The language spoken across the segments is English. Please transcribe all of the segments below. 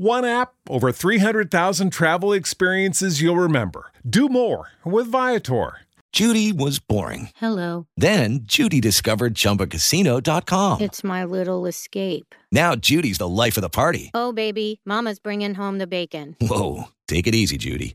One app, over 300,000 travel experiences you'll remember. Do more with Viator. Judy was boring. Hello. Then Judy discovered ChumbaCasino.com. It's my little escape. Now Judy's the life of the party. Oh, baby, Mama's bringing home the bacon. Whoa, take it easy, Judy.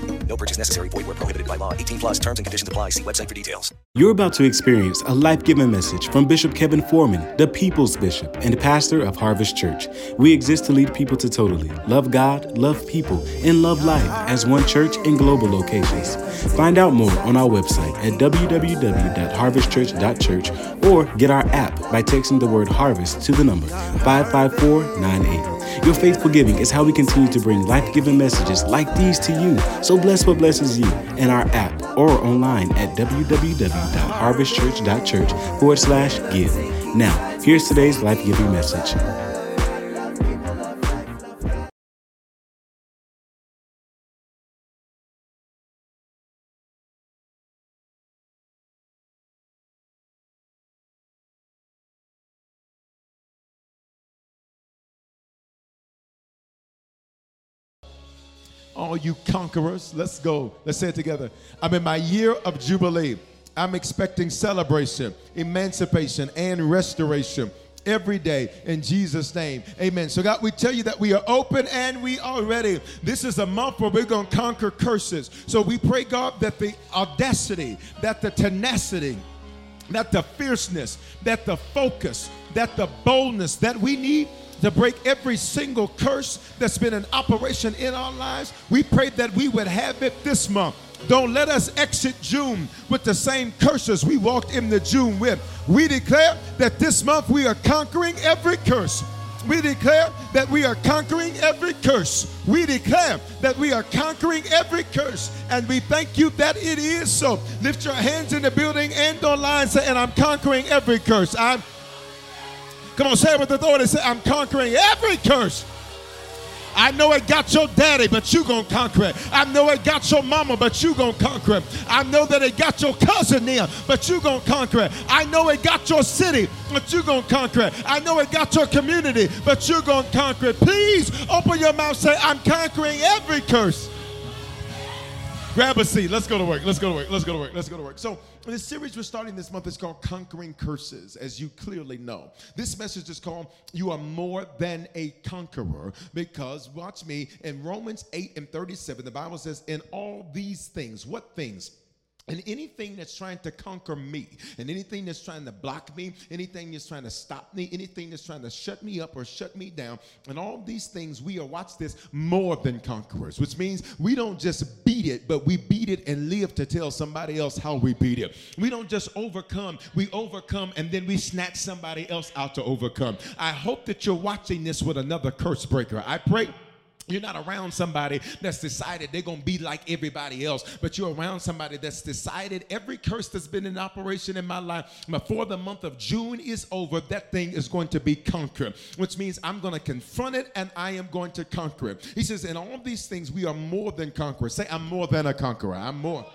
No purchase necessary. Void where prohibited by law. 18 plus terms and conditions apply. See website for details. You're about to experience a life giving message from Bishop Kevin Foreman, the People's Bishop and pastor of Harvest Church. We exist to lead people to totally love God, love people, and love life as one church in global locations. Find out more on our website at www.harvestchurch.church or get our app by texting the word harvest to the number 55498. Your faithful giving is how we continue to bring life giving messages like these to you. So bless what blesses you in our app or online at www.harvestchurch.church forward slash give. Now, here's today's life giving message. You conquerors. Let's go. Let's say it together. I'm in my year of Jubilee. I'm expecting celebration, emancipation, and restoration every day in Jesus' name. Amen. So, God, we tell you that we are open and we are ready. This is a month where we're going to conquer curses. So, we pray, God, that the audacity, that the tenacity, that the fierceness, that the focus, that the boldness that we need to break every single curse that's been in operation in our lives. We pray that we would have it this month. Don't let us exit June with the same curses we walked into June with. We declare that this month we are conquering every curse. We declare that we are conquering every curse. We declare that we are conquering every curse. And we thank you that it is so. Lift your hands in the building and online and I'm conquering every curse. I'm Come on, say it with authority. Say, I'm conquering every curse. I know it got your daddy, but you gonna conquer it. I know it got your mama, but you gonna conquer it. I know that it got your cousin there, but you gonna conquer it. I know it got your city, but you gonna conquer it. I know it got your community, but you gonna conquer it. Please open your mouth, say, I'm conquering every curse. Grab a seat. Let's go to work. Let's go to work. Let's go to work. Let's go to work. So, the series we're starting this month is called Conquering Curses, as you clearly know. This message is called You Are More Than a Conqueror, because, watch me, in Romans 8 and 37, the Bible says, In all these things, what things? And anything that's trying to conquer me, and anything that's trying to block me, anything that's trying to stop me, anything that's trying to shut me up or shut me down, and all these things, we are, watch this, more than conquerors, which means we don't just beat it, but we beat it and live to tell somebody else how we beat it. We don't just overcome, we overcome and then we snatch somebody else out to overcome. I hope that you're watching this with another curse breaker. I pray you're not around somebody that's decided they're going to be like everybody else, but you're around somebody that's decided every curse that's been in operation in my life before the month of June is over, that thing is going to be conquered, which means I'm going to confront it and I am going to conquer it. He says, In all these things, we are more than conquerors. Say, I'm more than a conqueror. I'm more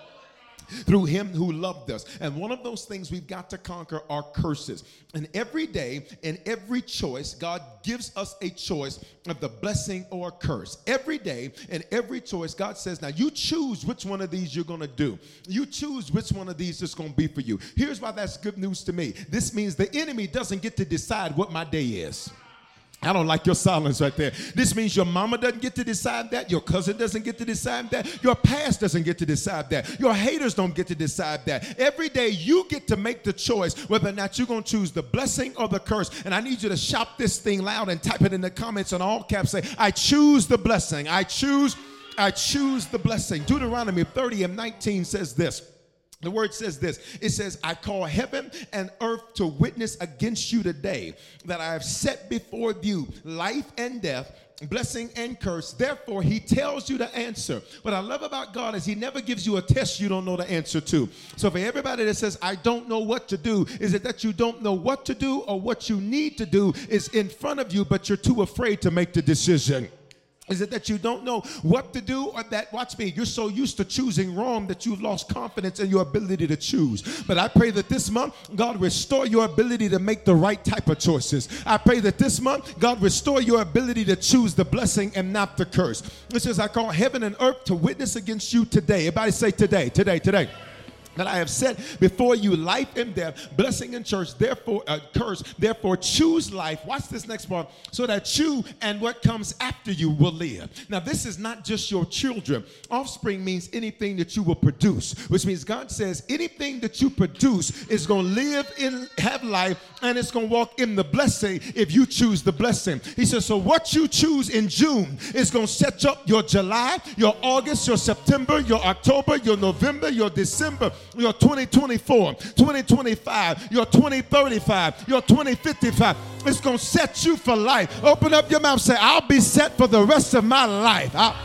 through him who loved us. And one of those things we've got to conquer are curses. And every day, in every choice, God gives us a choice of the blessing or curse. Every day, in every choice, God says, Now you choose which one of these you're going to do. You choose which one of these is going to be for you. Here's why that's good news to me this means the enemy doesn't get to decide what my day is. I don't like your silence right there. This means your mama doesn't get to decide that. Your cousin doesn't get to decide that. Your past doesn't get to decide that. Your haters don't get to decide that. Every day you get to make the choice whether or not you're going to choose the blessing or the curse. And I need you to shout this thing loud and type it in the comments in all caps. Say, I choose the blessing. I choose, I choose the blessing. Deuteronomy 30 and 19 says this. The word says this it says, I call heaven and earth to witness against you today that I have set before you life and death blessing and curse. Therefore, he tells you the answer. What I love about God is he never gives you a test you don't know the answer to. So for everybody that says, I don't know what to do, is it that you don't know what to do or what you need to do is in front of you, but you're too afraid to make the decision? Is it that you don't know what to do, or that, watch me, you're so used to choosing wrong that you've lost confidence in your ability to choose? But I pray that this month, God restore your ability to make the right type of choices. I pray that this month, God restore your ability to choose the blessing and not the curse. This is, I call heaven and earth to witness against you today. Everybody say today, today, today that I have set before you life and death, blessing and church, therefore uh, curse, therefore choose life. Watch this next part, so that you and what comes after you will live. Now, this is not just your children. Offspring means anything that you will produce, which means God says anything that you produce is going to live in have life and it's going to walk in the blessing if you choose the blessing. He says, so what you choose in June is going to set up your July, your August, your September, your October, your November, your December your 2024, 2025, your 2035, your 2055. It's going to set you for life. Open up your mouth say, I'll be set for the rest of my life. I'll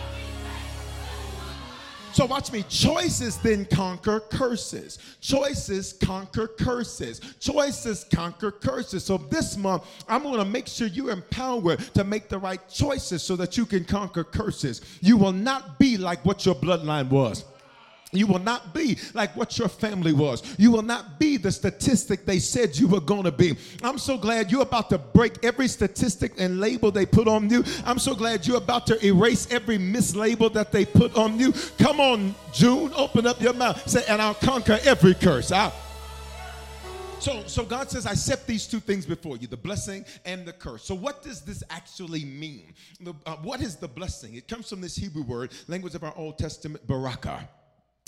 so watch me. Choices then conquer curses. Choices conquer curses. Choices conquer curses. So this month, I'm going to make sure you're empowered to make the right choices so that you can conquer curses. You will not be like what your bloodline was. You will not be like what your family was. You will not be the statistic they said you were going to be. I'm so glad you're about to break every statistic and label they put on you. I'm so glad you're about to erase every mislabel that they put on you. Come on, June, open up your mouth. Say, and I'll conquer every curse. I'll so, so God says, I set these two things before you, the blessing and the curse. So what does this actually mean? The, uh, what is the blessing? It comes from this Hebrew word, language of our Old Testament, baraka.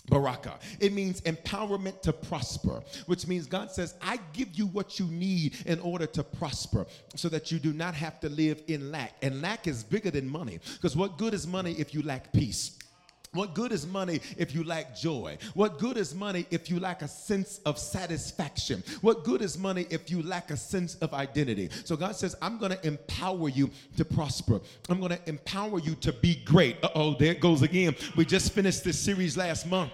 Baraka. It means empowerment to prosper, which means God says, I give you what you need in order to prosper so that you do not have to live in lack. And lack is bigger than money because what good is money if you lack peace? What good is money if you lack joy? What good is money if you lack a sense of satisfaction? What good is money if you lack a sense of identity? So God says, I'm going to empower you to prosper. I'm going to empower you to be great. Uh oh, there it goes again. We just finished this series last month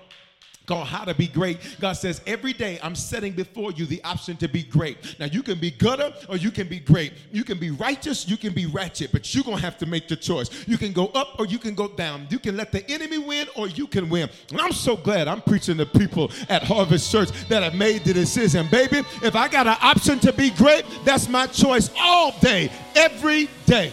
called How to Be Great. God says, Every day I'm setting before you the option to be great. Now, you can be gutter or you can be great. You can be righteous, you can be ratchet, but you're going to have to make the choice. You can go up or you can go down. You can let the enemy win or you can win. And I'm so glad I'm preaching to people at Harvest Church that have made the decision. Baby, if I got an option to be great, that's my choice all day, every day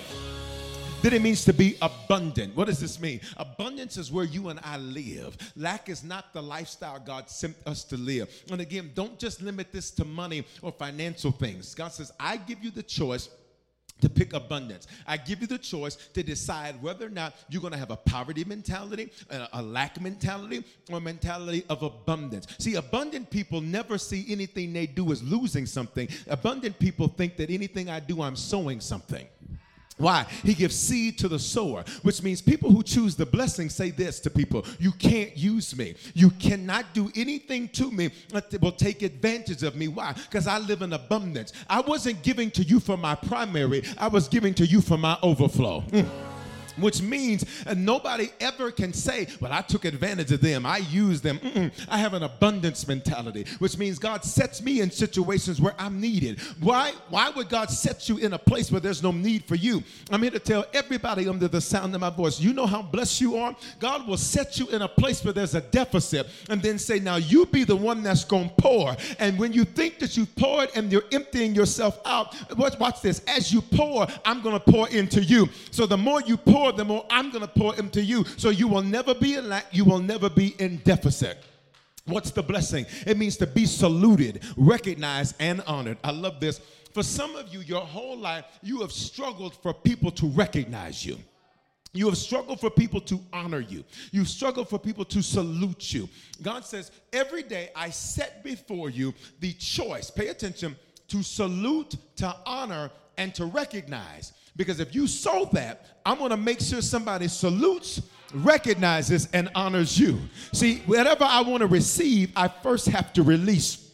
it means to be abundant. What does this mean? Abundance is where you and I live. Lack is not the lifestyle God sent us to live. And again, don't just limit this to money or financial things. God says, I give you the choice to pick abundance. I give you the choice to decide whether or not you're going to have a poverty mentality, a, lack mentality, or a mentality of abundance. See, abundant people never see anything they do as losing something. Abundant people think that anything I do, I'm sowing something. Why? He gives seed to the sower, which means people who choose the blessing say this to people You can't use me. You cannot do anything to me that will take advantage of me. Why? Because I live in abundance. I wasn't giving to you for my primary, I was giving to you for my overflow. Mm which means nobody ever can say, Well, I took advantage of them, I used them. Mm-mm. I have an abundance mentality, which means God sets me in situations where I'm needed. Why? Why would God set you in a place where there's no need for you? I'm here to tell everybody under the sound of my voice, you know how blessed you are? God will set you in a place where there's a deficit and then say, Now you be the one that's going to pour. And when you think that you've poured and you're emptying yourself out, watch, watch this. As you pour, I'm going to pour into you. So the more you pour, pour, the more I'm going to pour into you. So you will never be in lack, you will never be in deficit. What's the blessing? It means to be saluted, recognized, and honored. I love this. For some of you, your whole life, you have struggled for people to recognize you. You have struggled for people to honor you. You've struggled for people to salute you. God says, Every day I set before you the choice, pay attention, to salute, to honor, and to recognize Because if you sow that, I'm going to make sure somebody salutes, recognizes, and honors you. See, whatever I want to receive, I first have to release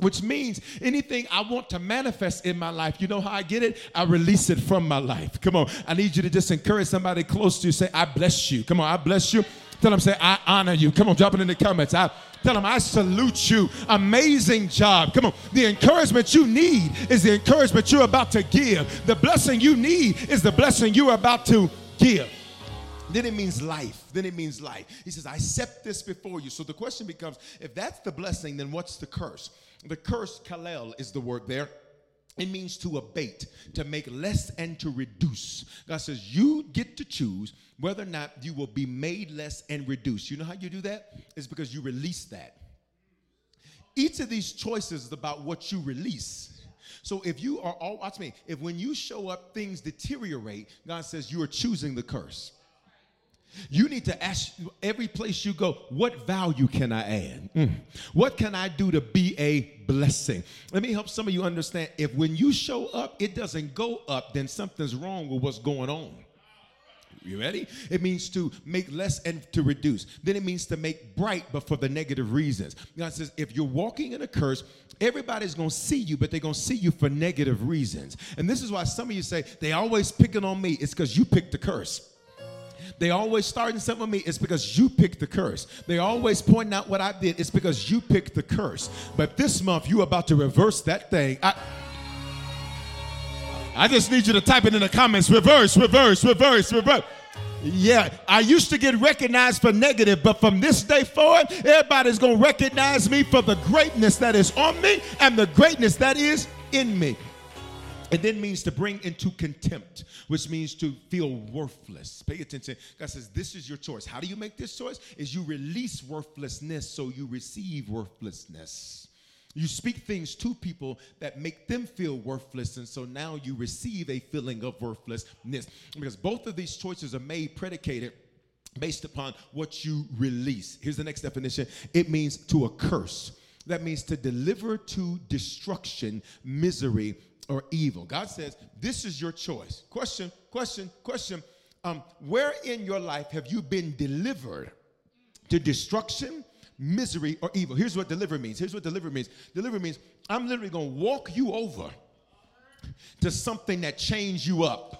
which means anything I want to manifest in my life, you know how I get it? I release it from my life. Come on, I need you to just encourage somebody close to you. Say, I bless you. Come on, I bless you. Tell them, say, I honor you. Come on, drop it in the comments. I tell them, I salute you. Amazing job. Come on. The encouragement you need is the encouragement you're about to give. The blessing you need is the blessing you're about to give. Then it means life. Then it means life. He says, I set this before you. So the question becomes if that's the blessing, then what's the curse? The curse, kalel, is the word there. It means to abate, to make less and to reduce. God says, You get to choose whether or not you will be made less and reduced. You know how you do that? It's because you release that. Each of these choices is about what you release. So if you are all, watch me, if when you show up, things deteriorate, God says you are choosing the curse. You need to ask every place you go, what value can I add? Mm. What can I do to be a blessing? Let me help some of you understand. If when you show up, it doesn't go up, then something's wrong with what's going on. You ready? It means to make less and to reduce. Then it means to make bright, but for the negative reasons. God says, if you're walking in a curse, everybody's gonna see you, but they're gonna see you for negative reasons. And this is why some of you say, they always picking on me. It's because you picked the curse. They always starting something with me. It's because you picked the curse. They always pointing out what I did. It's because you picked the curse. But this month, you about to reverse that thing. I, I just need you to type it in the comments. Reverse, reverse, reverse, reverse. Yeah, I used to get recognized for negative, but from this day forward, everybody's going to recognize me for the greatness that is on me and the greatness that is in me. It then means to bring into contempt, which means to feel worthless. Pay attention. God says, This is your choice. How do you make this choice? Is you release worthlessness so you receive worthlessness. You speak things to people that make them feel worthless, and so now you receive a feeling of worthlessness. Because both of these choices are made predicated based upon what you release. Here's the next definition it means to a curse. That means to deliver to destruction, misery, or evil. God says, This is your choice. Question, question, question. Um, where in your life have you been delivered to destruction, misery, or evil? Here's what deliver means. Here's what deliver means. Deliver means I'm literally gonna walk you over to something that changed you up.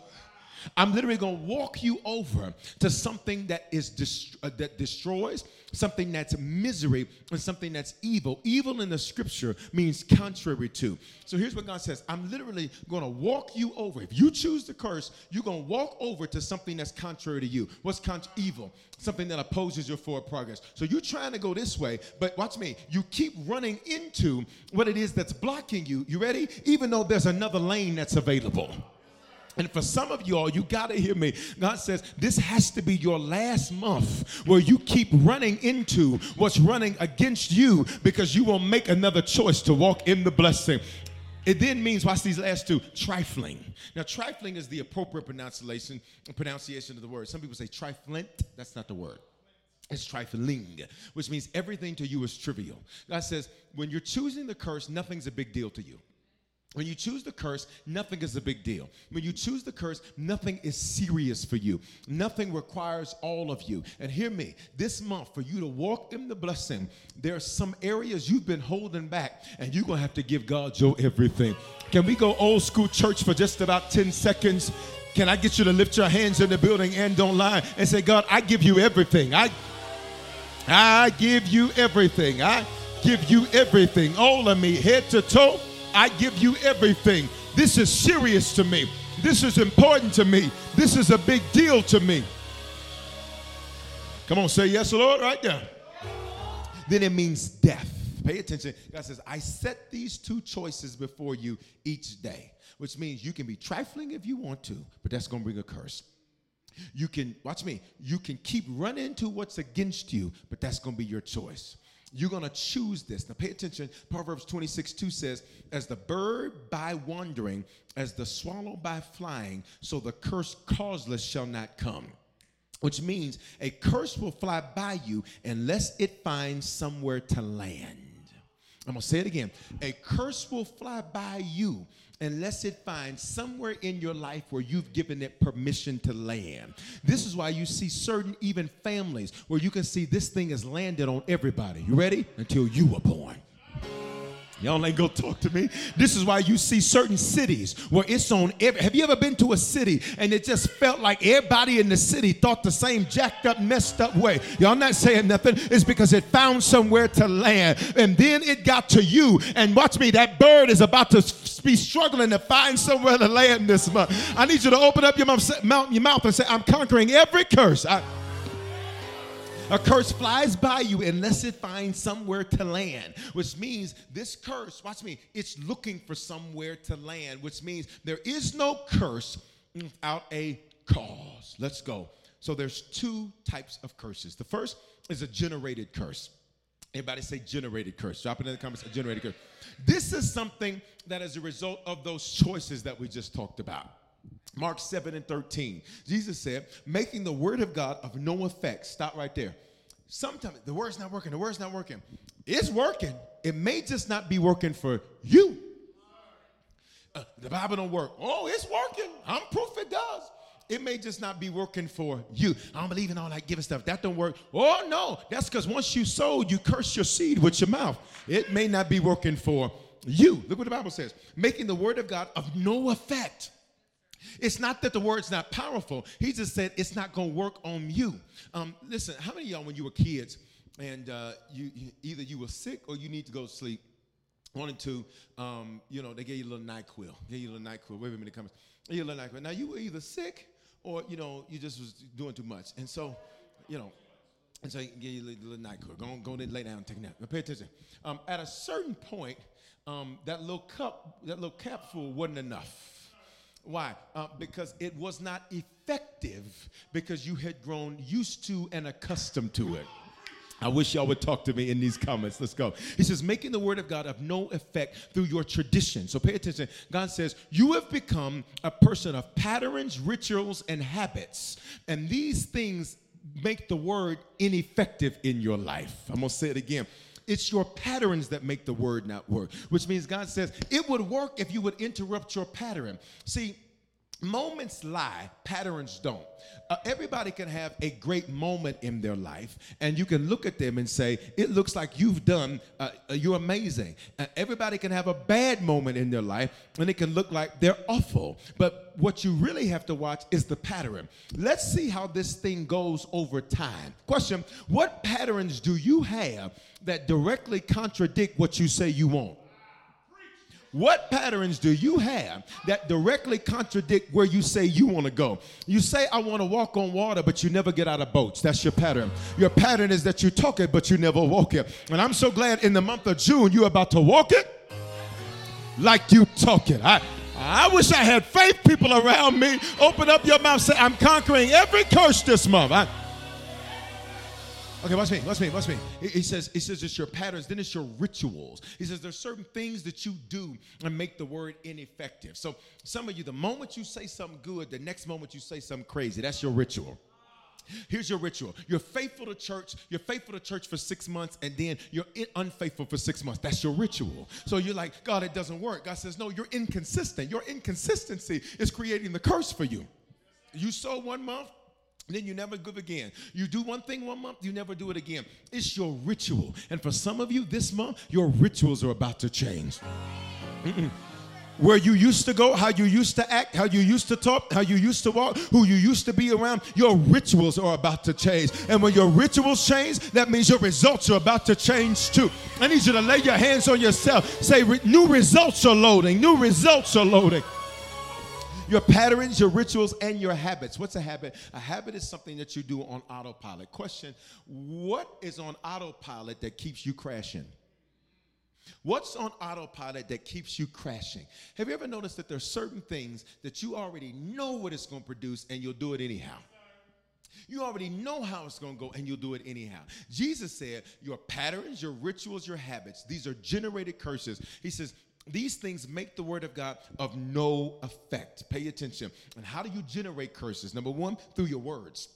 I'm literally going to walk you over to something that is dest- uh, that destroys, something that's misery, and something that's evil. Evil in the scripture means contrary to. So here's what God says I'm literally going to walk you over. If you choose the curse, you're going to walk over to something that's contrary to you. What's con- evil? Something that opposes your forward progress. So you're trying to go this way, but watch me. You keep running into what it is that's blocking you. You ready? Even though there's another lane that's available. And for some of you all, you got to hear me. God says this has to be your last month where you keep running into what's running against you because you will make another choice to walk in the blessing. It then means, watch these last two, trifling. Now, trifling is the appropriate pronunciation, pronunciation of the word. Some people say triflant. That's not the word. It's trifling, which means everything to you is trivial. God says, when you're choosing the curse, nothing's a big deal to you. When you choose the curse, nothing is a big deal. When you choose the curse, nothing is serious for you. Nothing requires all of you. And hear me, this month, for you to walk in the blessing, there are some areas you've been holding back, and you're going to have to give God your everything. Can we go old school church for just about 10 seconds? Can I get you to lift your hands in the building and don't lie and say, God, I give you everything. I, I give you everything. I give you everything. All of me, head to toe. I give you everything. This is serious to me. This is important to me. This is a big deal to me. Come on, say yes, Lord, right there. Then it means death. Pay attention. God says, I set these two choices before you each day, which means you can be trifling if you want to, but that's going to bring a curse. You can, watch me, you can keep running to what's against you, but that's going to be your choice. You're going to choose this. Now, pay attention. Proverbs 26 2 says, As the bird by wandering, as the swallow by flying, so the curse causeless shall not come. Which means a curse will fly by you unless it finds somewhere to land. I'm going to say it again. A curse will fly by you unless it finds somewhere in your life where you've given it permission to land. This is why you see certain even families where you can see this thing has landed on everybody. You ready? Until you were born. Y'all ain't gonna talk to me. This is why you see certain cities where it's on every. Have you ever been to a city and it just felt like everybody in the city thought the same jacked up, messed up way? Y'all not saying nothing. It's because it found somewhere to land and then it got to you. And watch me, that bird is about to be struggling to find somewhere to land this month. I need you to open up your mouth, your mouth and say, I'm conquering every curse. I, a curse flies by you unless it finds somewhere to land, which means this curse, watch me, it's looking for somewhere to land, which means there is no curse without a cause. Let's go. So there's two types of curses. The first is a generated curse. Everybody say generated curse. Drop it in the comments, a generated curse. This is something that is a result of those choices that we just talked about. Mark 7 and 13. Jesus said, making the word of God of no effect. Stop right there. Sometimes the word's not working, the word's not working. It's working. It may just not be working for you. Uh, the Bible don't work. Oh, it's working. I'm proof it does. It may just not be working for you. I don't believe in all that giving stuff. That don't work. Oh no, that's because once you sowed, you curse your seed with your mouth. It may not be working for you. Look what the Bible says: making the word of God of no effect. It's not that the word's not powerful. He just said it's not going to work on you. Um, listen, how many of y'all, when you were kids, and uh, you, either you were sick or you need to go to sleep, one and two, um, you know, they gave you a little NyQuil. They gave you a little NyQuil. Wait a minute, comes. You a little NyQuil. Now you were either sick or you know you just was doing too much, and so, you know, and so you a little, little NyQuil. Go on, go and lay down, and take a nap. Pay attention. Um, at a certain point, um, that little cup, that little capful wasn't enough. Why? Uh, because it was not effective because you had grown used to and accustomed to it. I wish y'all would talk to me in these comments. Let's go. He says, making the word of God of no effect through your tradition. So pay attention. God says, You have become a person of patterns, rituals, and habits. And these things make the word ineffective in your life. I'm going to say it again. It's your patterns that make the word not work, which means God says it would work if you would interrupt your pattern. See, moments lie, patterns don't. Uh, everybody can have a great moment in their life, and you can look at them and say, It looks like you've done, uh, uh, you're amazing. Uh, everybody can have a bad moment in their life, and it can look like they're awful. But what you really have to watch is the pattern. Let's see how this thing goes over time. Question What patterns do you have that directly contradict what you say you want? What patterns do you have that directly contradict where you say you want to go? You say, I want to walk on water, but you never get out of boats. That's your pattern. Your pattern is that you talk it, but you never walk it. And I'm so glad in the month of June you're about to walk it like you talk it. I, I wish I had faith people around me. Open up your mouth, say, I'm conquering every curse this month. I, Okay, watch me, watch me, watch me. He says, he says it's your patterns, then it's your rituals. He says there's certain things that you do and make the word ineffective. So some of you, the moment you say something good, the next moment you say something crazy. That's your ritual. Here's your ritual. You're faithful to church. You're faithful to church for six months, and then you're unfaithful for six months. That's your ritual. So you're like, God, it doesn't work. God says, No, you're inconsistent. Your inconsistency is creating the curse for you. You sow one month, then you never give again. You do one thing one month, you never do it again. It's your ritual. And for some of you this month, your rituals are about to change. Mm-mm. Where you used to go, how you used to act, how you used to talk, how you used to walk, who you used to be around, your rituals are about to change. And when your rituals change, that means your results are about to change too. I need you to lay your hands on yourself. Say, new results are loading, new results are loading your patterns, your rituals, and your habits. What's a habit? A habit is something that you do on autopilot. Question What is on autopilot that keeps you crashing? What's on autopilot that keeps you crashing? Have you ever noticed that there's certain things that you already know what it's going to produce and you'll do it anyhow? You already know how it's going to go and you'll do it anyhow. Jesus said, Your patterns, your rituals, your habits, these are generated curses. He says, these things make the word of God of no effect. Pay attention. And how do you generate curses? Number one, through your words.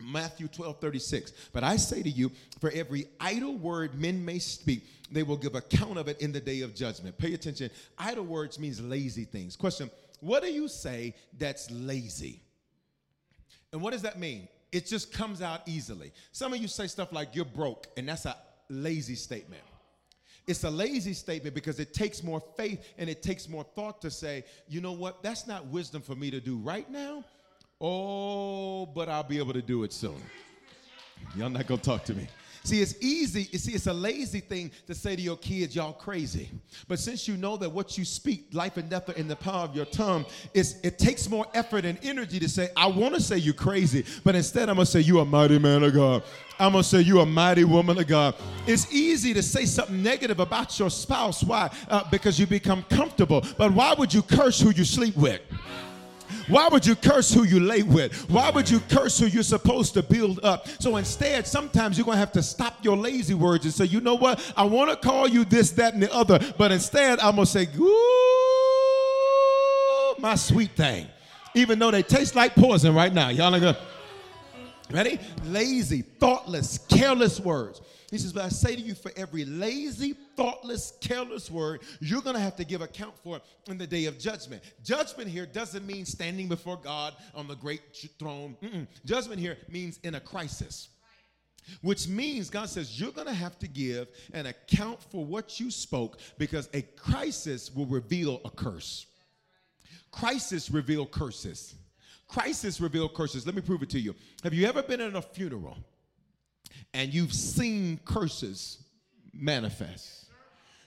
Matthew 12, 36. But I say to you, for every idle word men may speak, they will give account of it in the day of judgment. Pay attention. Idle words means lazy things. Question What do you say that's lazy? And what does that mean? It just comes out easily. Some of you say stuff like, you're broke, and that's a lazy statement. It's a lazy statement because it takes more faith and it takes more thought to say, you know what, that's not wisdom for me to do right now. Oh, but I'll be able to do it soon. Y'all not gonna talk to me. See, it's easy. You see, it's a lazy thing to say to your kids, y'all crazy. But since you know that what you speak, life and death are in the power of your tongue, it takes more effort and energy to say, I want to say you crazy, but instead I'm going to say you a mighty man of God. I'm going to say you a mighty woman of God. It's easy to say something negative about your spouse. Why? Uh, because you become comfortable. But why would you curse who you sleep with? Why would you curse who you lay with? Why would you curse who you're supposed to build up? So instead, sometimes you're going to have to stop your lazy words and say, you know what? I want to call you this, that, and the other. But instead, I'm going to say, ooh, my sweet thing. Even though they taste like poison right now. Y'all are going. Ready? Lazy, thoughtless, careless words. He says, But I say to you, for every lazy, thoughtless, careless word, you're going to have to give account for it in the day of judgment. Judgment here doesn't mean standing before God on the great throne. Mm-mm. Judgment here means in a crisis. Which means God says you're going to have to give an account for what you spoke because a crisis will reveal a curse. Crisis reveal curses. Crisis reveal curses. Let me prove it to you. Have you ever been at a funeral and you've seen curses manifest.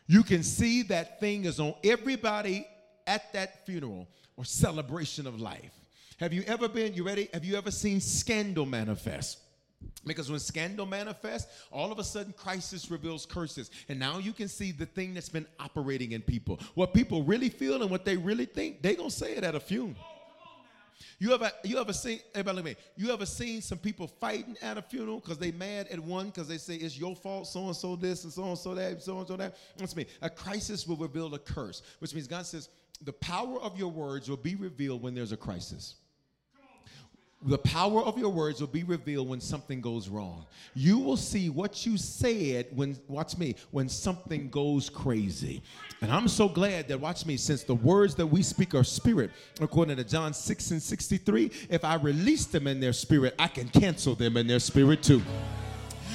You can see that thing is on everybody at that funeral or celebration of life. Have you ever been, you ready? Have you ever seen scandal manifest? Because when scandal manifests, all of a sudden crisis reveals curses. And now you can see the thing that's been operating in people. What people really feel and what they really think, they're gonna say it at a funeral. You ever you ever seen everybody look at me? You ever seen some people fighting at a funeral because they mad at one because they say it's your fault, so and so this and so and so that, so and so that. To me. A crisis will reveal a curse, which means God says the power of your words will be revealed when there's a crisis. The power of your words will be revealed when something goes wrong. You will see what you said when, watch me, when something goes crazy. And I'm so glad that, watch me, since the words that we speak are spirit, according to John 6 and 63, if I release them in their spirit, I can cancel them in their spirit too.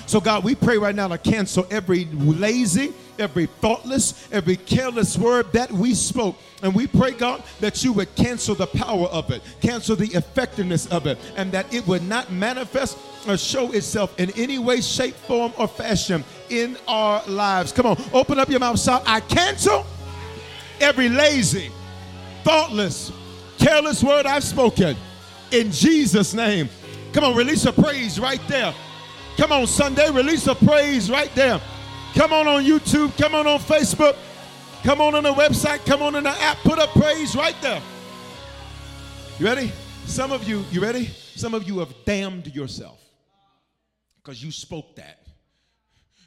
So, God, we pray right now to cancel every lazy, every thoughtless, every careless word that we spoke. And we pray, God, that you would cancel the power of it, cancel the effectiveness of it, and that it would not manifest or show itself in any way, shape, form, or fashion in our lives. Come on, open up your mouth, shout, I cancel every lazy, thoughtless, careless word I've spoken in Jesus' name. Come on, release a praise right there. Come on, Sunday, release a praise right there. Come on on YouTube, come on on Facebook, come on on the website, come on in the app, put up praise right there. You ready? Some of you, you ready? Some of you have damned yourself because you spoke that.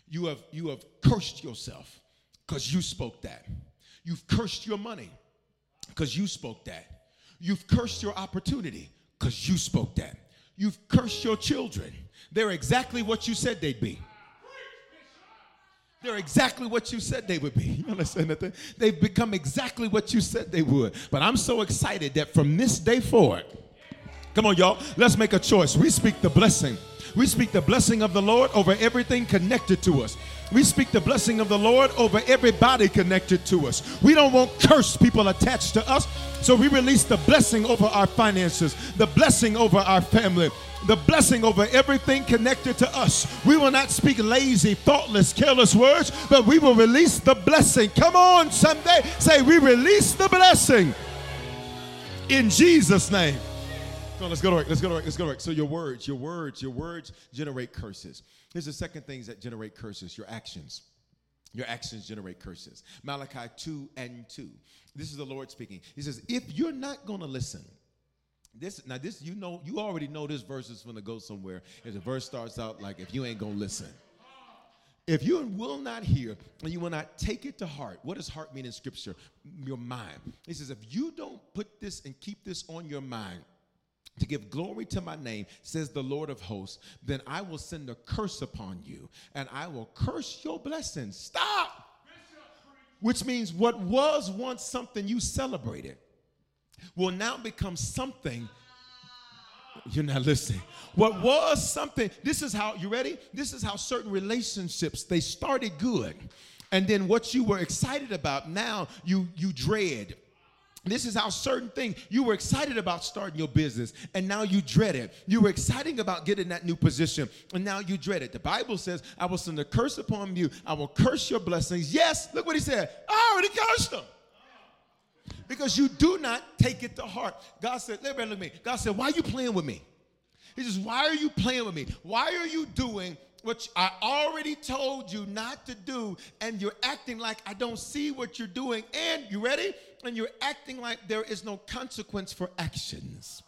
You have you have cursed yourself because you spoke that. You've cursed your money because you spoke that. You've cursed your opportunity because you spoke that. You've cursed your children they're exactly what you said they'd be. They're exactly what you said they would be. You understand that? They've become exactly what you said they would. But I'm so excited that from this day forward, come on, y'all, let's make a choice. We speak the blessing. We speak the blessing of the Lord over everything connected to us. We speak the blessing of the Lord over everybody connected to us. We don't want cursed people attached to us. So we release the blessing over our finances, the blessing over our family, the blessing over everything connected to us. We will not speak lazy, thoughtless, careless words, but we will release the blessing. Come on, someday say, We release the blessing in Jesus' name. Come on, let's go to work. Let's go to work. Let's go to work. So, your words, your words, your words generate curses. Here's the second things that generate curses your actions. Your actions generate curses. Malachi 2 and 2. This is the Lord speaking. He says, If you're not going to listen, this now this you know you already know this verse is going to go somewhere. If the verse starts out like if you ain't going to listen. If you will not hear and you will not take it to heart, what does heart mean in scripture? Your mind. He says, if you don't put this and keep this on your mind, to give glory to my name, says the Lord of hosts, then I will send a curse upon you and I will curse your blessings. Stop! Which means what was once something you celebrated will now become something you're not listening. What was something, this is how, you ready? This is how certain relationships, they started good. And then what you were excited about, now you you dread. This is how certain things you were excited about starting your business and now you dread it. You were excited about getting that new position and now you dread it. The Bible says, I will send a curse upon you. I will curse your blessings. Yes, look what he said. I already cursed them. Because you do not take it to heart. God said, look at me. God said, why are you playing with me? He says, why are you playing with me? Why are you doing what I already told you not to do, and you're acting like I don't see what you're doing, and you ready? And you're acting like there is no consequence for actions.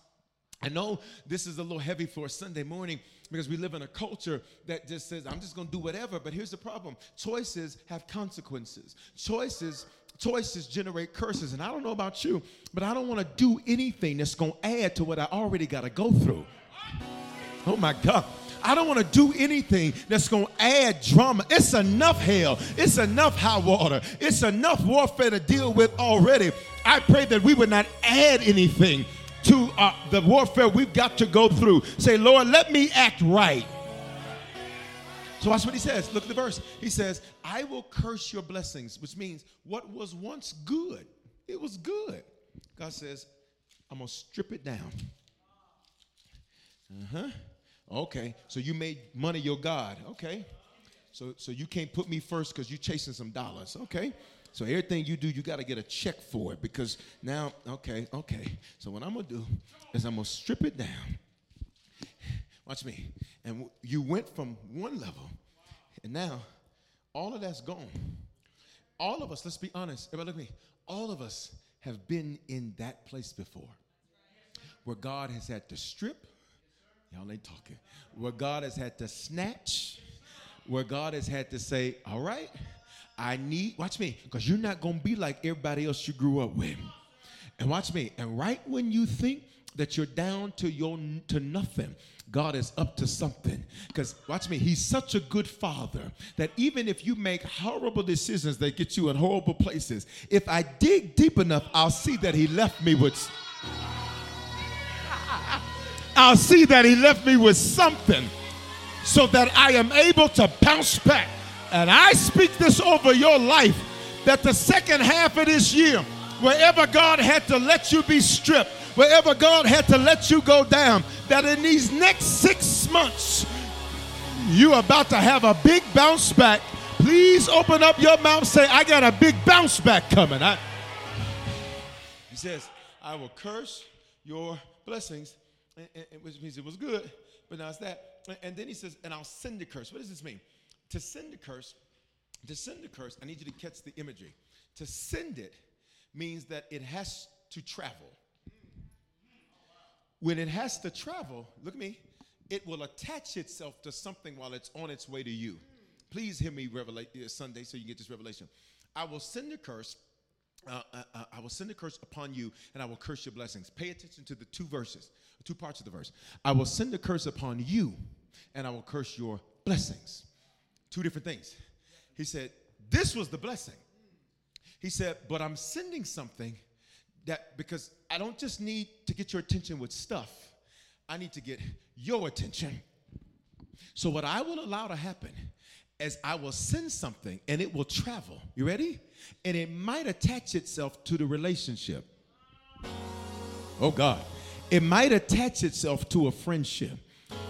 I know this is a little heavy for a Sunday morning because we live in a culture that just says, I'm just gonna do whatever. But here's the problem choices have consequences. Choices choices generate curses. And I don't know about you, but I don't want to do anything that's going to add to what I already got to go through. Oh my God. I don't want to do anything that's going to add drama. It's enough hell. It's enough high water. It's enough warfare to deal with already. I pray that we would not add anything to uh, the warfare we've got to go through. Say, Lord, let me act right. So watch what he says. Look at the verse. He says, I will curse your blessings, which means what was once good, it was good. God says, I'm going to strip it down. Uh huh. Okay, so you made money your God. Okay. So, so you can't put me first because you're chasing some dollars. Okay. So everything you do, you got to get a check for it because now, okay, okay. So what I'm gonna do is I'm gonna strip it down. Watch me. And you went from one level, and now all of that's gone. All of us, let's be honest. Everybody look at me. All of us have been in that place before where God has had to strip Y'all ain't talking. Where God has had to snatch, where God has had to say, All right, I need, watch me, because you're not going to be like everybody else you grew up with. And watch me, and right when you think that you're down to your to nothing, God is up to something. Because watch me, He's such a good father that even if you make horrible decisions that get you in horrible places, if I dig deep enough, I'll see that He left me with. I'll see that He left me with something so that I am able to bounce back. And I speak this over your life that the second half of this year, wherever God had to let you be stripped, wherever God had to let you go down, that in these next six months, you're about to have a big bounce back. Please open up your mouth say, I got a big bounce back coming. I, he says, I will curse your blessings and, and, which means it was good, but now it's that. And, and then he says, and I'll send a curse. What does this mean? To send a curse, to send a curse, I need you to catch the imagery. To send it means that it has to travel. When it has to travel, look at me, it will attach itself to something while it's on its way to you. Please hear me revelate, uh, Sunday so you get this revelation. I will send a curse. Uh, uh, uh, I will send a curse upon you and I will curse your blessings. Pay attention to the two verses two parts of the verse. I will send a curse upon you, and I will curse your blessings. Two different things. He said, This was the blessing. He said, But I'm sending something that because I don't just need to get your attention with stuff, I need to get your attention. So, what I will allow to happen is I will send something and it will travel. You ready? And it might attach itself to the relationship. Oh, God. It might attach itself to a friendship.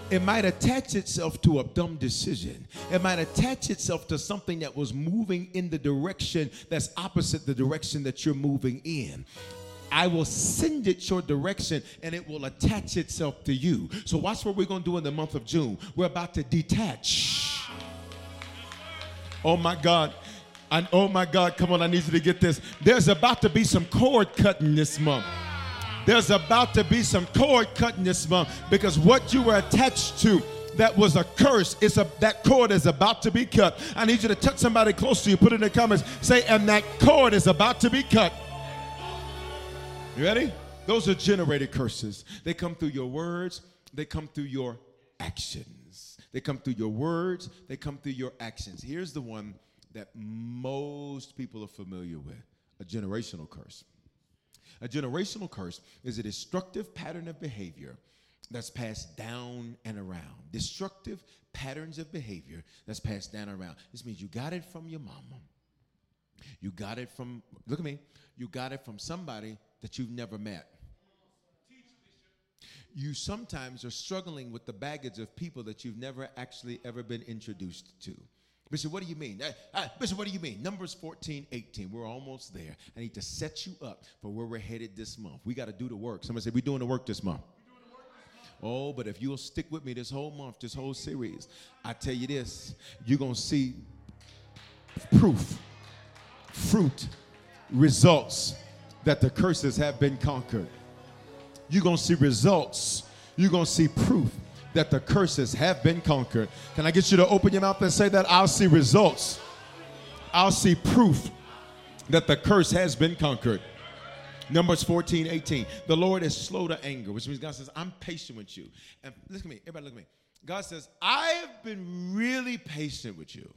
It might attach itself to a dumb decision. It might attach itself to something that was moving in the direction that's opposite the direction that you're moving in. I will send it your direction and it will attach itself to you. So, watch what we're going to do in the month of June. We're about to detach. Oh my God. And oh my God, come on, I need you to get this. There's about to be some cord cutting this month. There's about to be some cord cutting this month because what you were attached to that was a curse. It's a that cord is about to be cut. I need you to touch somebody close to you. Put it in the comments. Say, and that cord is about to be cut. You ready? Those are generated curses. They come through your words, they come through your actions. They come through your words, they come through your actions. Here's the one that most people are familiar with a generational curse. A generational curse is a destructive pattern of behavior that's passed down and around. Destructive patterns of behavior that's passed down and around. This means you got it from your mama. You got it from, look at me, you got it from somebody that you've never met. You sometimes are struggling with the baggage of people that you've never actually ever been introduced to. Bishop, what do you mean? Uh, uh, Bishop, what do you mean? Numbers 14, 18. We're almost there. I need to set you up for where we're headed this month. We got to do the work. Somebody said, We're doing the work this month. Oh, but if you'll stick with me this whole month, this whole series, I tell you this, you're going to see proof, fruit, results that the curses have been conquered. You're going to see results. You're going to see proof that the curses have been conquered. Can I get you to open your mouth and say that? I'll see results. I'll see proof that the curse has been conquered. Numbers 14, 18. The Lord is slow to anger, which means God says, I'm patient with you. And look at me, everybody look at me. God says, I have been really patient with you.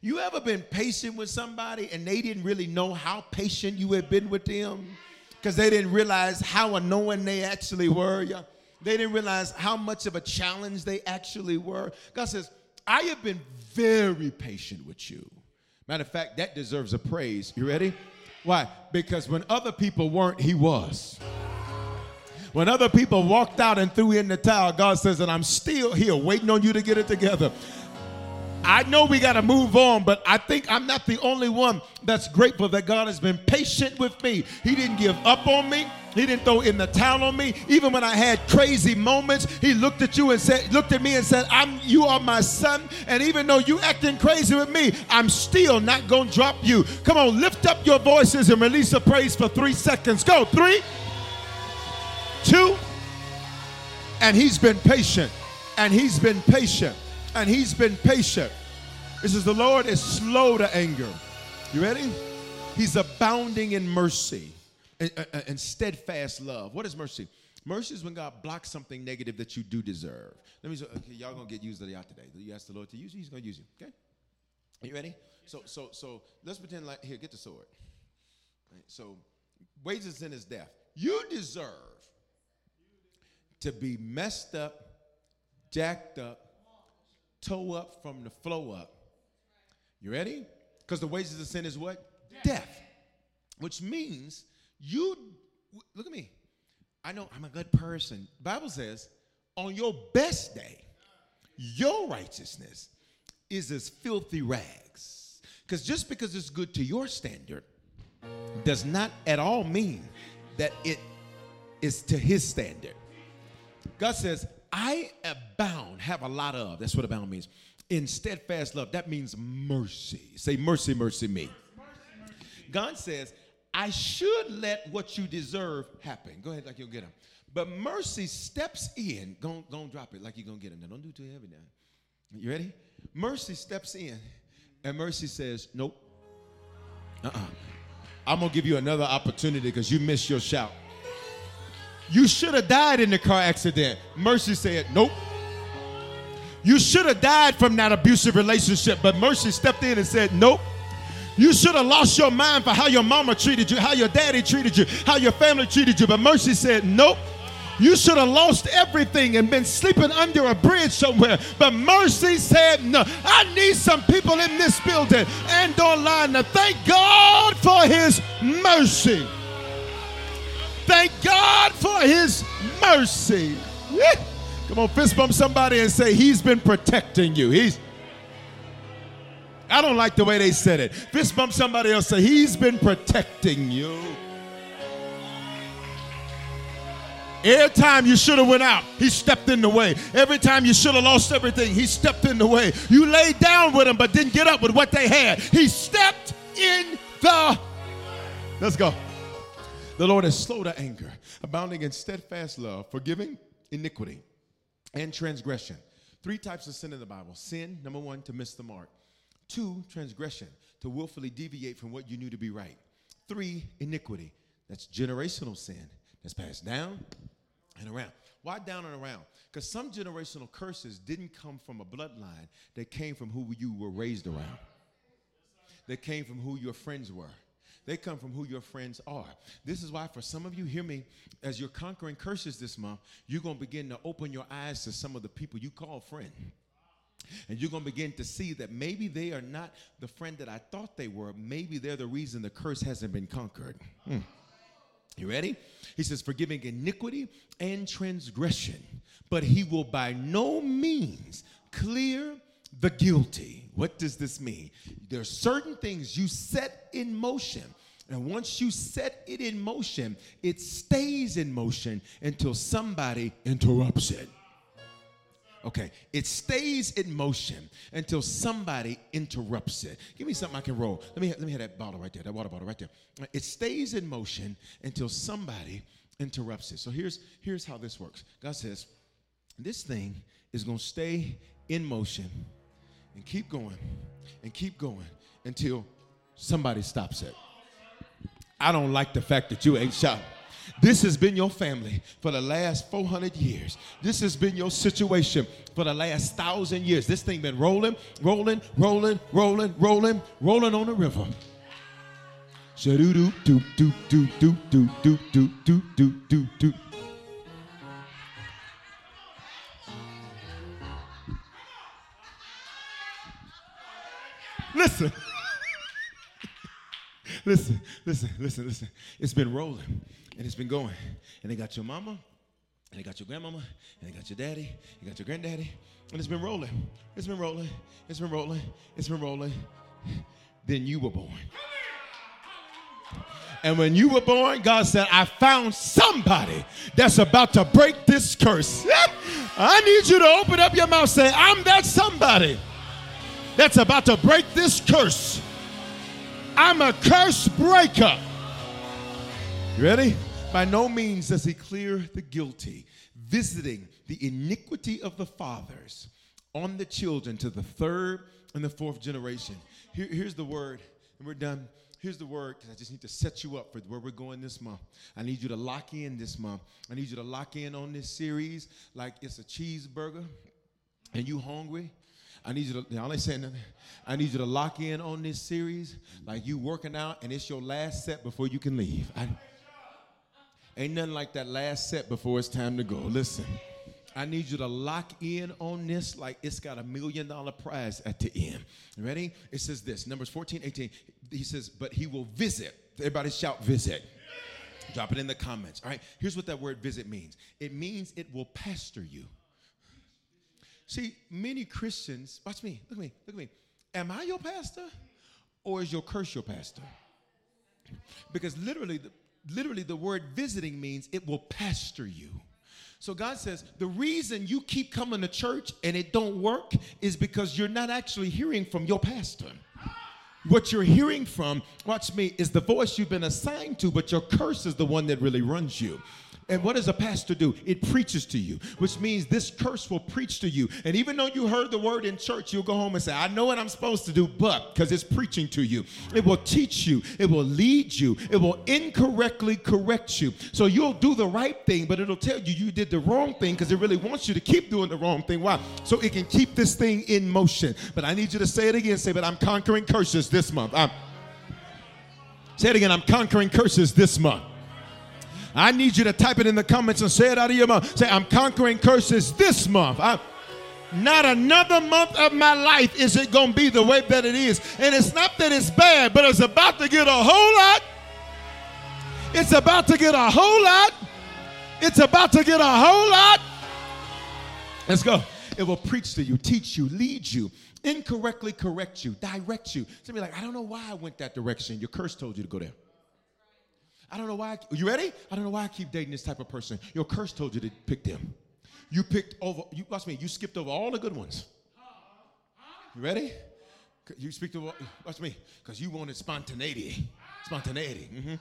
You ever been patient with somebody and they didn't really know how patient you had been with them? Because they didn't realize how annoying they actually were. Yeah. They didn't realize how much of a challenge they actually were. God says, I have been very patient with you. Matter of fact, that deserves a praise. You ready? Why? Because when other people weren't, he was. When other people walked out and threw in the towel, God says that I'm still here waiting on you to get it together. I know we got to move on, but I think I'm not the only one that's grateful that God has been patient with me. He didn't give up on me. He didn't throw in the towel on me. Even when I had crazy moments, he looked at you and said, looked at me and said, I'm you are my son. And even though you acting crazy with me, I'm still not gonna drop you. Come on, lift up your voices and release a praise for three seconds. Go, three, two, and he's been patient. And he's been patient and he's been patient. This says, the Lord is slow to anger. You ready? He's abounding in mercy and, and, steadfast love. What is mercy? Mercy is when God blocks something negative that you do deserve. Let me say, okay, y'all gonna get used to out today. You ask the Lord to use you, He's gonna use you. Okay? Are you ready? So, so, so let's pretend like here, get the sword. Right, so, wages sin is death. You deserve to be messed up, jacked up, toe up from the flow up. You ready? Because the wages of sin is what? Death. Death. Which means you look at me. I know I'm a good person. Bible says, on your best day, your righteousness is as filthy rags. Because just because it's good to your standard does not at all mean that it is to his standard. God says, I abound, have a lot of. That's what abound means. In steadfast love, that means mercy. Say, mercy, mercy me. God says, I should let what you deserve happen. Go ahead, like you'll get them. But mercy steps in. Go, go drop it like you're going to get them. Now, don't do too heavy now. You ready? Mercy steps in, and mercy says, Nope. Uh uh-uh. uh. i to give you another opportunity because you missed your shout. You should have died in the car accident. Mercy said, Nope. You should have died from that abusive relationship, but Mercy stepped in and said, Nope. You should have lost your mind for how your mama treated you, how your daddy treated you, how your family treated you, but Mercy said, Nope. You should have lost everything and been sleeping under a bridge somewhere. But mercy said, No. I need some people in this building and online to thank God for his mercy. Thank God for his mercy. Come on, fist bump somebody and say, He's been protecting you. He's I don't like the way they said it. Fist bump somebody else, say, He's been protecting you. Every time you should have went out, he stepped in the way. Every time you should have lost everything, he stepped in the way. You laid down with him but didn't get up with what they had. He stepped in the Let's go. The Lord is slow to anger, abounding in steadfast love, forgiving iniquity and transgression. Three types of sin in the Bible sin, number one, to miss the mark. Two, transgression, to willfully deviate from what you knew to be right. Three, iniquity, That's generational sin that's passed down and around. Why down and around? Because some generational curses didn't come from a bloodline, they came from who you were raised around. They came from who your friends were. They come from who your friends are. This is why, for some of you, hear me, as you're conquering curses this month, you're going to begin to open your eyes to some of the people you call friend. And you're going to begin to see that maybe they are not the friend that I thought they were. Maybe they're the reason the curse hasn't been conquered. Hmm. You ready? He says, forgiving iniquity and transgression, but he will by no means clear the guilty. What does this mean? There are certain things you set in motion. And once you set it in motion, it stays in motion until somebody interrupts it. Okay, it stays in motion until somebody interrupts it. Give me something I can roll. Let me let me have that bottle right there, that water bottle right there. It stays in motion until somebody interrupts it. So here's here's how this works. God says, this thing is going to stay in motion and keep going and keep going until somebody stops it. I don't like the fact that you ain't shouting. This has been your family for the last 400 years. This has been your situation for the last thousand years. This thing been rolling, rolling, rolling, rolling, rolling, rolling on the river. do do do do do do do do do do do do do. Listen. Listen, listen, listen, listen. It's been rolling and it's been going. And they got your mama, and they got your grandmama, and they got your daddy, you got your granddaddy, and it's been rolling. It's been rolling. It's been rolling. It's been rolling. Then you were born. And when you were born, God said, I found somebody that's about to break this curse. I need you to open up your mouth, say, I'm that somebody that's about to break this curse. I'm a curse breaker. You ready? By no means does he clear the guilty, visiting the iniquity of the fathers on the children to the third and the fourth generation. Here, here's the word, and we're done. Here's the word because I just need to set you up for where we're going this month. I need you to lock in this month. I need you to lock in on this series like it's a cheeseburger and you hungry I need you to, y'all ain't saying. I need you to lock in on this series like you working out and it's your last set before you can leave. I, ain't nothing like that last set before it's time to go. Listen, I need you to lock in on this like it's got a million dollar prize at the end. Ready? It says this Numbers 14, 18. He says, but he will visit. Everybody shout, visit. Drop it in the comments. All right, here's what that word visit means it means it will pastor you. See, many Christians, watch me, look at me, look at me. Am I your pastor or is your curse your pastor? Because literally, the, literally the word visiting means it will pastor you. So God says the reason you keep coming to church and it don't work is because you're not actually hearing from your pastor. What you're hearing from, watch me, is the voice you've been assigned to, but your curse is the one that really runs you. And what does a pastor do? It preaches to you, which means this curse will preach to you. And even though you heard the word in church, you'll go home and say, I know what I'm supposed to do, but because it's preaching to you, it will teach you, it will lead you, it will incorrectly correct you. So you'll do the right thing, but it'll tell you you did the wrong thing because it really wants you to keep doing the wrong thing. Why? So it can keep this thing in motion. But I need you to say it again. Say, but I'm conquering curses this month. I'm, say it again. I'm conquering curses this month. I need you to type it in the comments and say it out of your mouth. Say, I'm conquering curses this month. I, not another month of my life is it going to be the way that it is. And it's not that it's bad, but it's about to get a whole lot. It's about to get a whole lot. It's about to get a whole lot. Let's go. It will preach to you, teach you, lead you, incorrectly correct you, direct you. Somebody like, I don't know why I went that direction. Your curse told you to go there. I don't know why. I, you ready? I don't know why I keep dating this type of person. Your curse told you to pick them. You picked over. You watch me. You skipped over all the good ones. You ready? You speak to watch me because you wanted spontaneity. Spontaneity. Mm-hmm.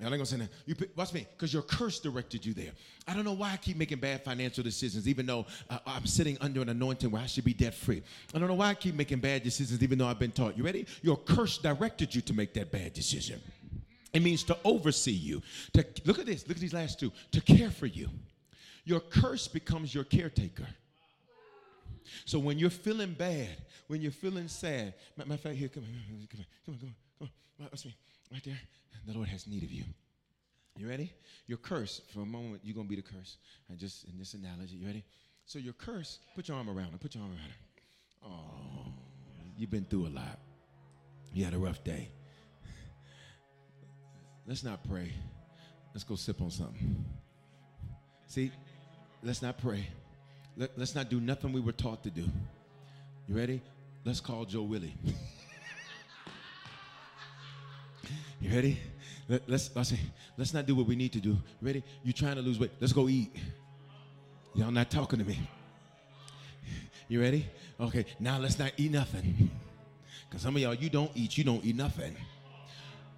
I ain't gonna say that. You watch me, because your curse directed you there. I don't know why I keep making bad financial decisions, even though uh, I'm sitting under an anointing where I should be debt free. I don't know why I keep making bad decisions, even though I've been taught. You ready? Your curse directed you to make that bad decision. It means to oversee you. To look at this. Look at these last two. To care for you. Your curse becomes your caretaker. So when you're feeling bad, when you're feeling sad, matter of fact, here, come on, come on, come on, come on, come on. Right there. The Lord has need of you. You ready? Your curse, for a moment, you're gonna be the curse. And just in this analogy, you ready? So your curse, put your arm around her. Put your arm around her. Oh, you've been through a lot. You had a rough day. Let's not pray. Let's go sip on something. See, let's not pray. Let, us not do nothing we were taught to do. You ready? Let's call Joe Willie. you ready? Let, us let's, say, let's not do what we need to do. Ready? You trying to lose weight? Let's go eat. Y'all not talking to me. You ready? Okay, now let's not eat nothing. Because some of y'all, you don't eat, you don't eat nothing.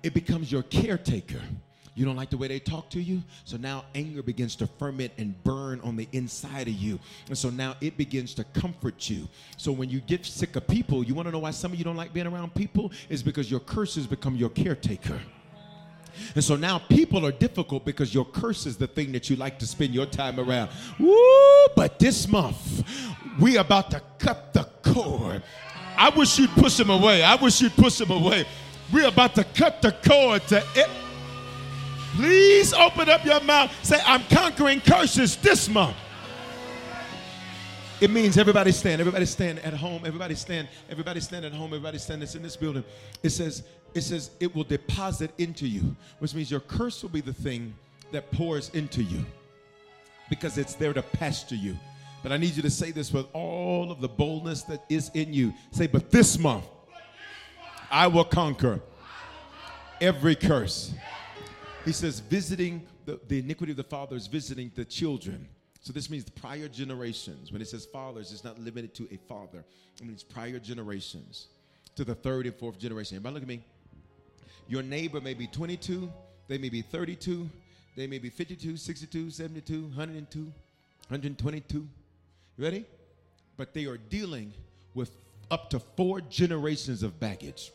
It becomes your caretaker. You don't like the way they talk to you? So now anger begins to ferment and burn on the inside of you. And so now it begins to comfort you. So when you get sick of people, you want to know why some of you don't like being around people? Is because your curses become your caretaker. And so now people are difficult because your curse is the thing that you like to spend your time around. Woo! But this month, we are about to cut the cord. I wish you'd push them away. I wish you'd push them away. We're about to cut the cord to it. Please open up your mouth. Say, I'm conquering curses this month. It means everybody stand. Everybody stand at home. Everybody stand. Everybody stand at home. Everybody stand that's in this building. It says, it says it will deposit into you, which means your curse will be the thing that pours into you because it's there to pasture you. But I need you to say this with all of the boldness that is in you. Say, but this month I will conquer every curse. He says, visiting the, the iniquity of the fathers, visiting the children. So this means prior generations. When it says fathers, it's not limited to a father. It means prior generations to the third and fourth generation. Everybody look at me. Your neighbor may be 22, they may be 32, they may be 52, 62, 72, 102, 122. You ready? But they are dealing with up to four generations of baggage.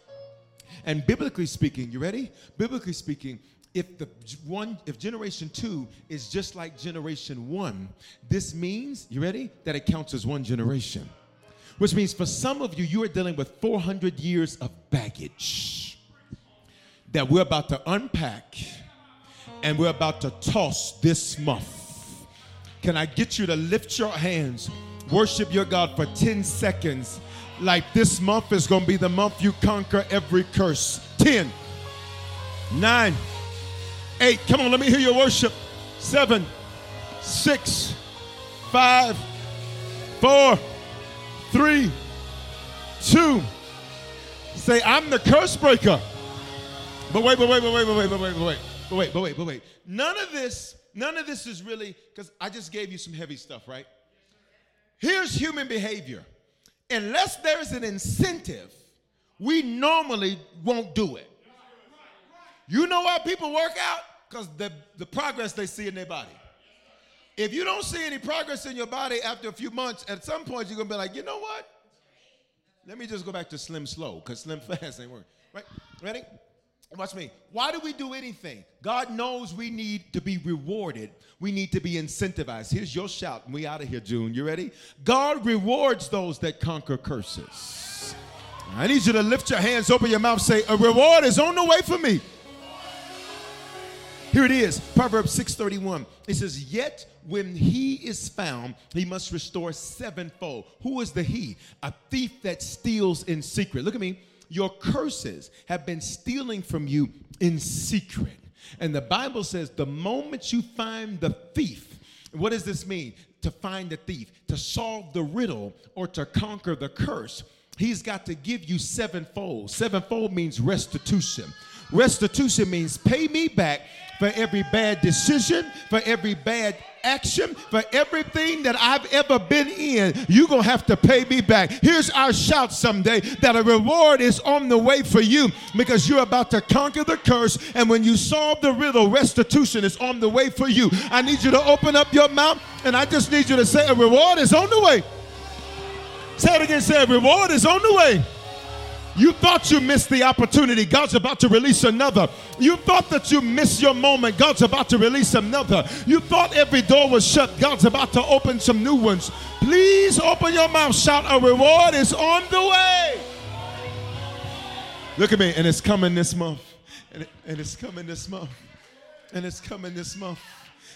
And biblically speaking, you ready? Biblically speaking, if the one if generation two is just like generation one this means you ready that it counts as one generation which means for some of you you are dealing with 400 years of baggage that we're about to unpack and we're about to toss this month can i get you to lift your hands worship your god for 10 seconds like this month is going to be the month you conquer every curse 10 9 eight. Come on, let me hear your worship. Seven, six, five, four, three, two. Say, I'm the curse breaker. But wait, but wait, but wait, but wait, but wait, but wait, but wait, but wait, but wait. None of this, none of this is really, because I just gave you some heavy stuff, right? Here's human behavior. Unless there's an incentive, we normally won't do it. You know why people work out? Because the, the progress they see in their body. If you don't see any progress in your body after a few months, at some point you're gonna be like, you know what? Let me just go back to slim slow, because slim fast ain't working. Right? Ready? Watch me. Why do we do anything? God knows we need to be rewarded. We need to be incentivized. Here's your shout. We out of here, June. You ready? God rewards those that conquer curses. I need you to lift your hands, open your mouth, say, A reward is on the way for me. Here it is, Proverbs 6:31. It says, "Yet when he is found, he must restore sevenfold." Who is the he? A thief that steals in secret. Look at me. Your curses have been stealing from you in secret. And the Bible says the moment you find the thief, what does this mean? To find the thief, to solve the riddle, or to conquer the curse, he's got to give you sevenfold. Sevenfold means restitution. Restitution means pay me back for every bad decision, for every bad action, for everything that I've ever been in. You're going to have to pay me back. Here's our shout someday that a reward is on the way for you because you're about to conquer the curse. And when you solve the riddle, restitution is on the way for you. I need you to open up your mouth and I just need you to say, A reward is on the way. Say it again, say, A reward is on the way. You thought you missed the opportunity. God's about to release another. You thought that you missed your moment. God's about to release another. You thought every door was shut. God's about to open some new ones. Please open your mouth. Shout, a reward is on the way. Look at me, and it's coming this month. And, it, and it's coming this month. And it's coming this month.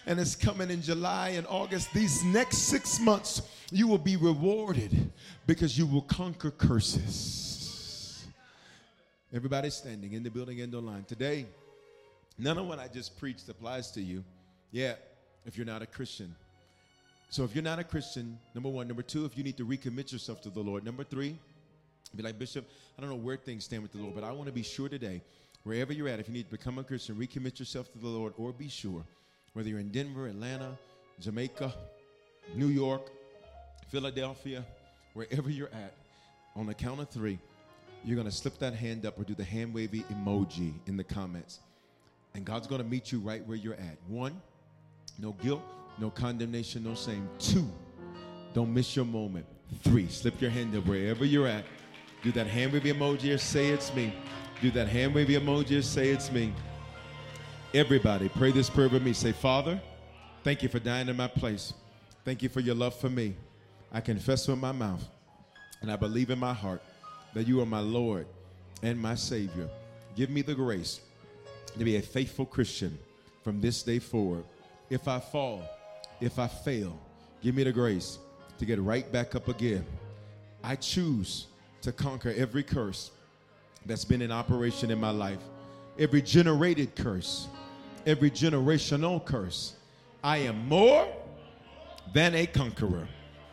And it's coming in July and August. These next six months, you will be rewarded because you will conquer curses. Everybody standing in the building and online. Today, none of what I just preached applies to you. Yeah, if you're not a Christian. So if you're not a Christian, number one. Number two, if you need to recommit yourself to the Lord. Number three, be like, Bishop, I don't know where things stand with the Lord, but I want to be sure today, wherever you're at, if you need to become a Christian, recommit yourself to the Lord or be sure, whether you're in Denver, Atlanta, Jamaica, New York, Philadelphia, wherever you're at, on the count of three, you're going to slip that hand up or do the hand wavy emoji in the comments. And God's going to meet you right where you're at. One, no guilt, no condemnation, no shame. Two, don't miss your moment. Three, slip your hand up wherever you're at. Do that hand wave emoji or say it's me. Do that hand wave emoji or say it's me. Everybody, pray this prayer with me. Say, Father, thank you for dying in my place. Thank you for your love for me. I confess with my mouth and I believe in my heart that you are my Lord and my Savior. Give me the grace to be a faithful Christian from this day forward. If I fall, if I fail, give me the grace to get right back up again. I choose to conquer every curse that's been in operation in my life, every generated curse, every generational curse. I am more than a conqueror.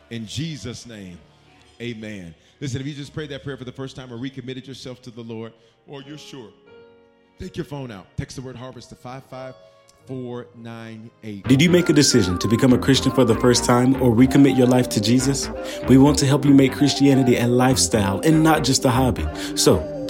In Jesus' name, amen. Listen, if you just prayed that prayer for the first time or recommitted yourself to the Lord, or you're sure, take your phone out. Text the word harvest to 55498. Did you make a decision to become a Christian for the first time or recommit your life to Jesus? We want to help you make Christianity a lifestyle and not just a hobby. So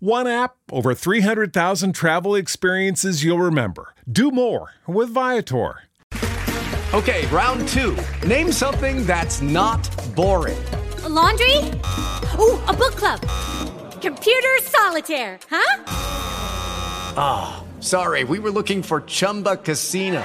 One app, over 300,000 travel experiences you'll remember. Do more with Viator. Okay, round two. Name something that's not boring. A laundry? Ooh, a book club. Computer solitaire, huh? Ah, oh, sorry, we were looking for Chumba Casino.